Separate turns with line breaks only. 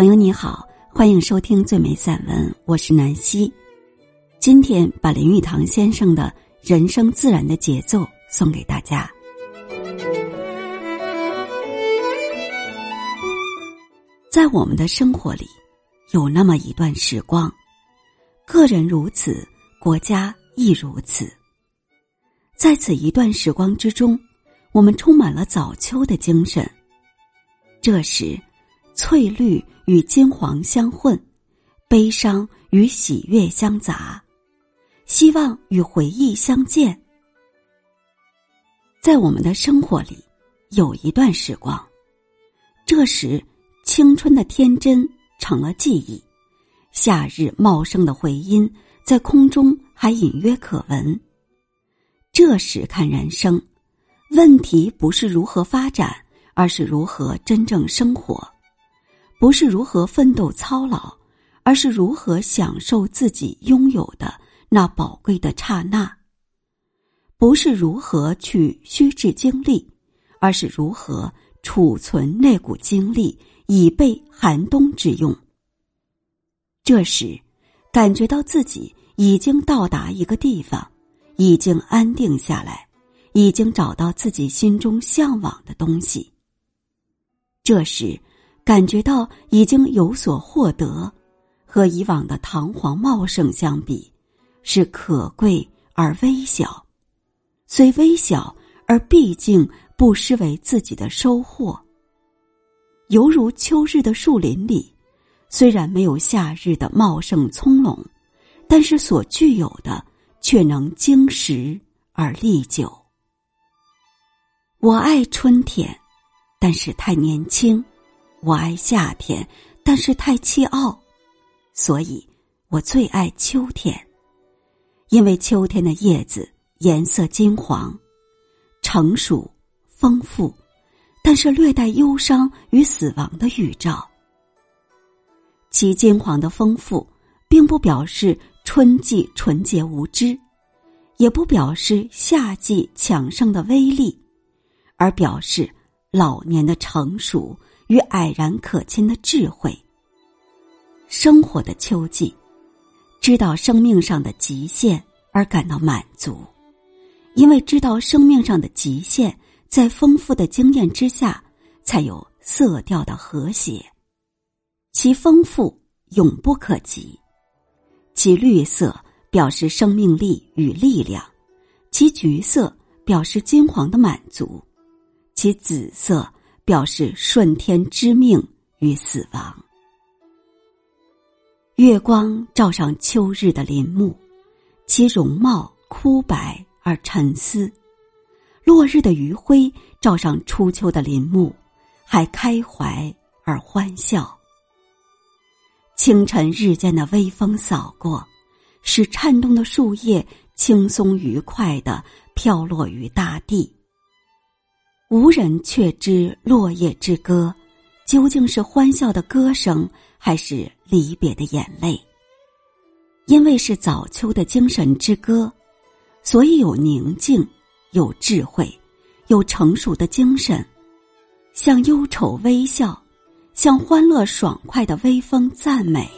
朋友你好，欢迎收听最美散文，我是南希。今天把林语堂先生的人生自然的节奏送给大家。在我们的生活里，有那么一段时光，个人如此，国家亦如此。在此一段时光之中，我们充满了早秋的精神。这时。翠绿与金黄相混，悲伤与喜悦相杂，希望与回忆相见。在我们的生活里，有一段时光，这时青春的天真成了记忆，夏日茂盛的回音在空中还隐约可闻。这时看人生，问题不是如何发展，而是如何真正生活。不是如何奋斗操劳，而是如何享受自己拥有的那宝贵的刹那。不是如何去虚掷精力，而是如何储存那股精力以备寒冬之用。这时，感觉到自己已经到达一个地方，已经安定下来，已经找到自己心中向往的东西。这时。感觉到已经有所获得，和以往的堂皇茂盛相比，是可贵而微小。虽微小，而毕竟不失为自己的收获。犹如秋日的树林里，虽然没有夏日的茂盛葱茏，但是所具有的却能经时而历久。我爱春天，但是太年轻。我爱夏天，但是太气傲，所以我最爱秋天。因为秋天的叶子颜色金黄，成熟丰富，但是略带忧伤与死亡的预兆。其金黄的丰富，并不表示春季纯洁无知，也不表示夏季强盛的威力，而表示老年的成熟。与蔼然可亲的智慧。生活的秋季，知道生命上的极限而感到满足，因为知道生命上的极限，在丰富的经验之下，才有色调的和谐。其丰富永不可及，其绿色表示生命力与力量，其橘色表示金黄的满足，其紫色。表示顺天之命与死亡。月光照上秋日的林木，其容貌枯白而沉思；落日的余晖照上初秋的林木，还开怀而欢笑。清晨日间的微风扫过，使颤动的树叶轻松愉快的飘落于大地。无人却知落叶之歌，究竟是欢笑的歌声，还是离别的眼泪？因为是早秋的精神之歌，所以有宁静，有智慧，有成熟的精神，向忧愁微笑，向欢乐爽快的微风赞美。